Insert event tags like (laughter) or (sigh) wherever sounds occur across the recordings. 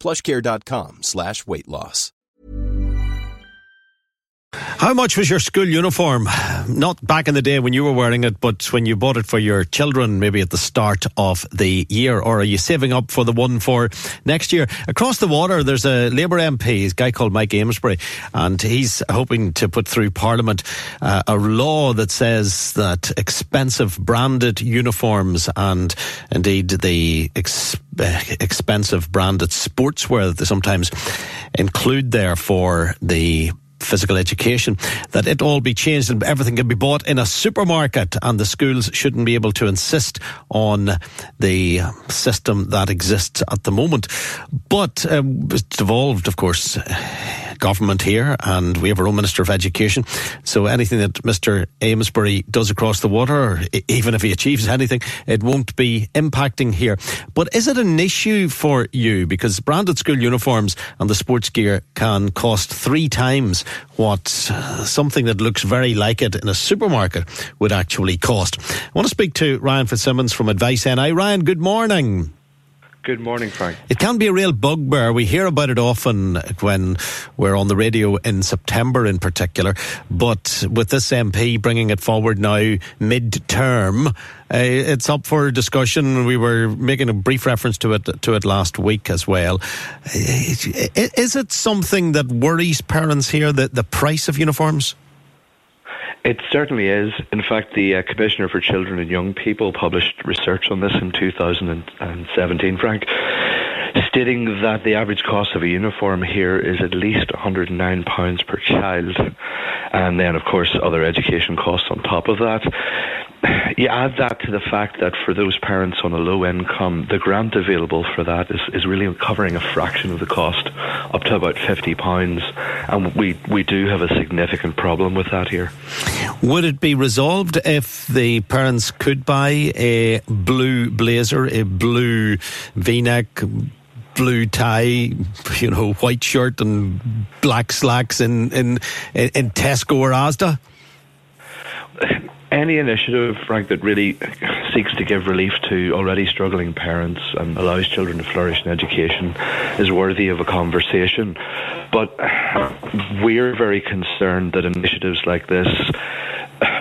plushcare.com slash weight loss. How much was your school uniform? Not back in the day when you were wearing it, but when you bought it for your children, maybe at the start of the year, or are you saving up for the one for next year? Across the water, there's a Labour MP, a guy called Mike Amesbury, and he's hoping to put through Parliament uh, a law that says that expensive branded uniforms and indeed the ex- expensive branded sportswear that they sometimes include there for the physical education, that it all be changed and everything can be bought in a supermarket and the schools shouldn't be able to insist on the system that exists at the moment. But um, it's devolved, of course, government here and we have our own Minister of Education. So anything that Mr. Amesbury does across the water, even if he achieves anything, it won't be impacting here. But is it an issue for you? Because branded school uniforms and the sports gear can cost three times what uh, something that looks very like it in a supermarket would actually cost. I want to speak to Ryan Fitzsimmons from Advice NI. Ryan, good morning. Good morning, Frank. It can be a real bugbear. We hear about it often when we're on the radio in September, in particular. But with this MP bringing it forward now mid-term, uh, it's up for discussion. We were making a brief reference to it to it last week as well. Is it something that worries parents here? That the price of uniforms? It certainly is. In fact, the uh, Commissioner for Children and Young People published research on this in 2017, Frank, stating that the average cost of a uniform here is at least £109 per child. And then, of course, other education costs on top of that you add that to the fact that for those parents on a low income, the grant available for that is, is really covering a fraction of the cost, up to about fifty pounds, and we we do have a significant problem with that here. Would it be resolved if the parents could buy a blue blazer, a blue V-neck? blue tie, (laughs) you know, white shirt and black slacks in in in Tesco or Asda? Any initiative, Frank, that really seeks to give relief to already struggling parents and allows children to flourish in education is worthy of a conversation. But we're very concerned that initiatives like this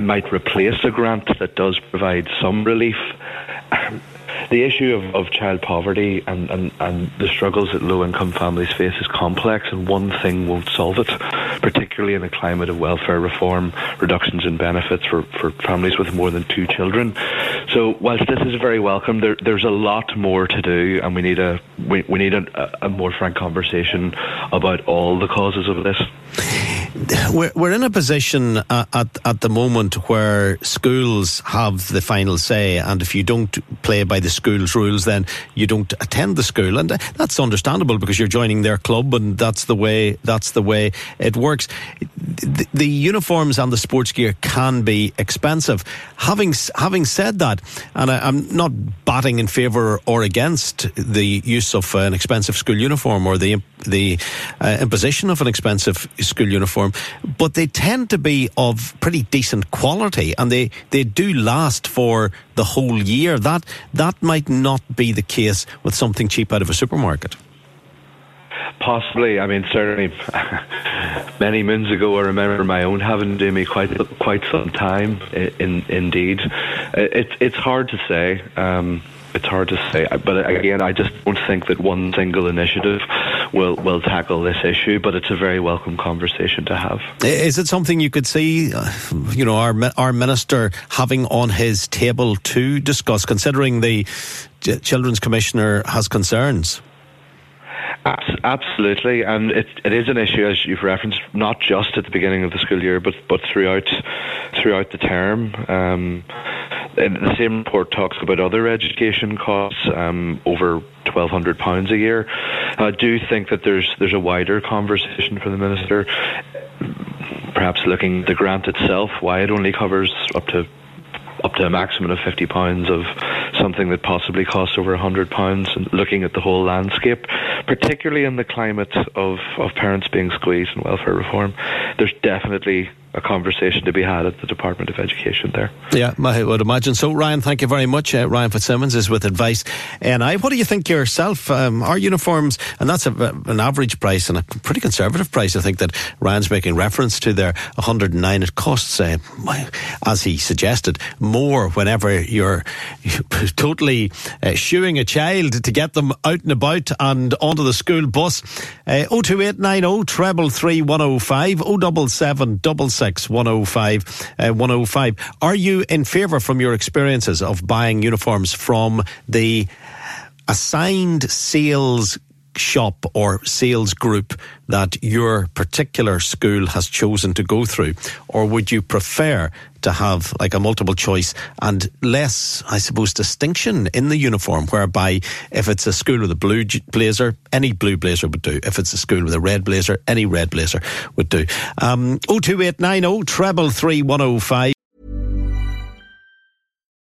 might replace a grant that does provide some relief the issue of, of child poverty and, and, and the struggles that low income families face is complex, and one thing won't solve it, particularly in a climate of welfare reform, reductions in benefits for, for families with more than two children. So, whilst this is very welcome, there, there's a lot more to do, and we need a we, we need a, a more frank conversation about all the causes of this we're, we're in a position uh, at, at the moment where schools have the final say, and if you don't play by the school's rules, then you don't attend the school, and that's understandable because you're joining their club, and that's the way that's the way it works. The, the uniforms and the sports gear can be expensive. Having having said that, and I, am not batting in favour or against the use of an expensive school uniform or the the uh, imposition of an expensive school uniform, but they tend to be of pretty decent quality and they, they do last for the whole year. That that might not be the case with something cheap out of a supermarket. Possibly. I mean, certainly, (laughs) many moons ago, I remember my own having to me quite quite some time. In, indeed, it's it's hard to say. Um, it's hard to say, but again, I just don't think that one single initiative will will tackle this issue. But it's a very welcome conversation to have. Is it something you could see, uh, you know, our our minister having on his table to discuss, considering the children's commissioner has concerns? Absolutely, and it, it is an issue as you've referenced, not just at the beginning of the school year, but but throughout throughout the term. Um, the same report talks about other education costs um, over twelve hundred pounds a year. I do think that there's there's a wider conversation for the minister, perhaps looking at the grant itself, why it only covers up to up to a maximum of fifty pounds of something that possibly costs over hundred pounds, and looking at the whole landscape, particularly in the climate of, of parents being squeezed and welfare reform, there's definitely a conversation to be had at the Department of Education there. Yeah, I would imagine. So, Ryan, thank you very much. Uh, Ryan Fitzsimmons is with Advice NI. What do you think yourself? Um, our uniforms, and that's a, an average price and a pretty conservative price, I think that Ryan's making reference to there, 109. It costs, uh, as he suggested, more whenever you're (laughs) totally uh, shooing a child to get them out and about and onto the school bus. Uh, 02890 treble 3105 077 six one oh five uh, one oh five. Are you in favour from your experiences of buying uniforms from the assigned sales shop or sales group that your particular school has chosen to go through? Or would you prefer to have like a multiple choice and less, I suppose, distinction in the uniform, whereby if it's a school with a blue blazer, any blue blazer would do. If it's a school with a red blazer, any red blazer would do. Um, 02890 treble 3105.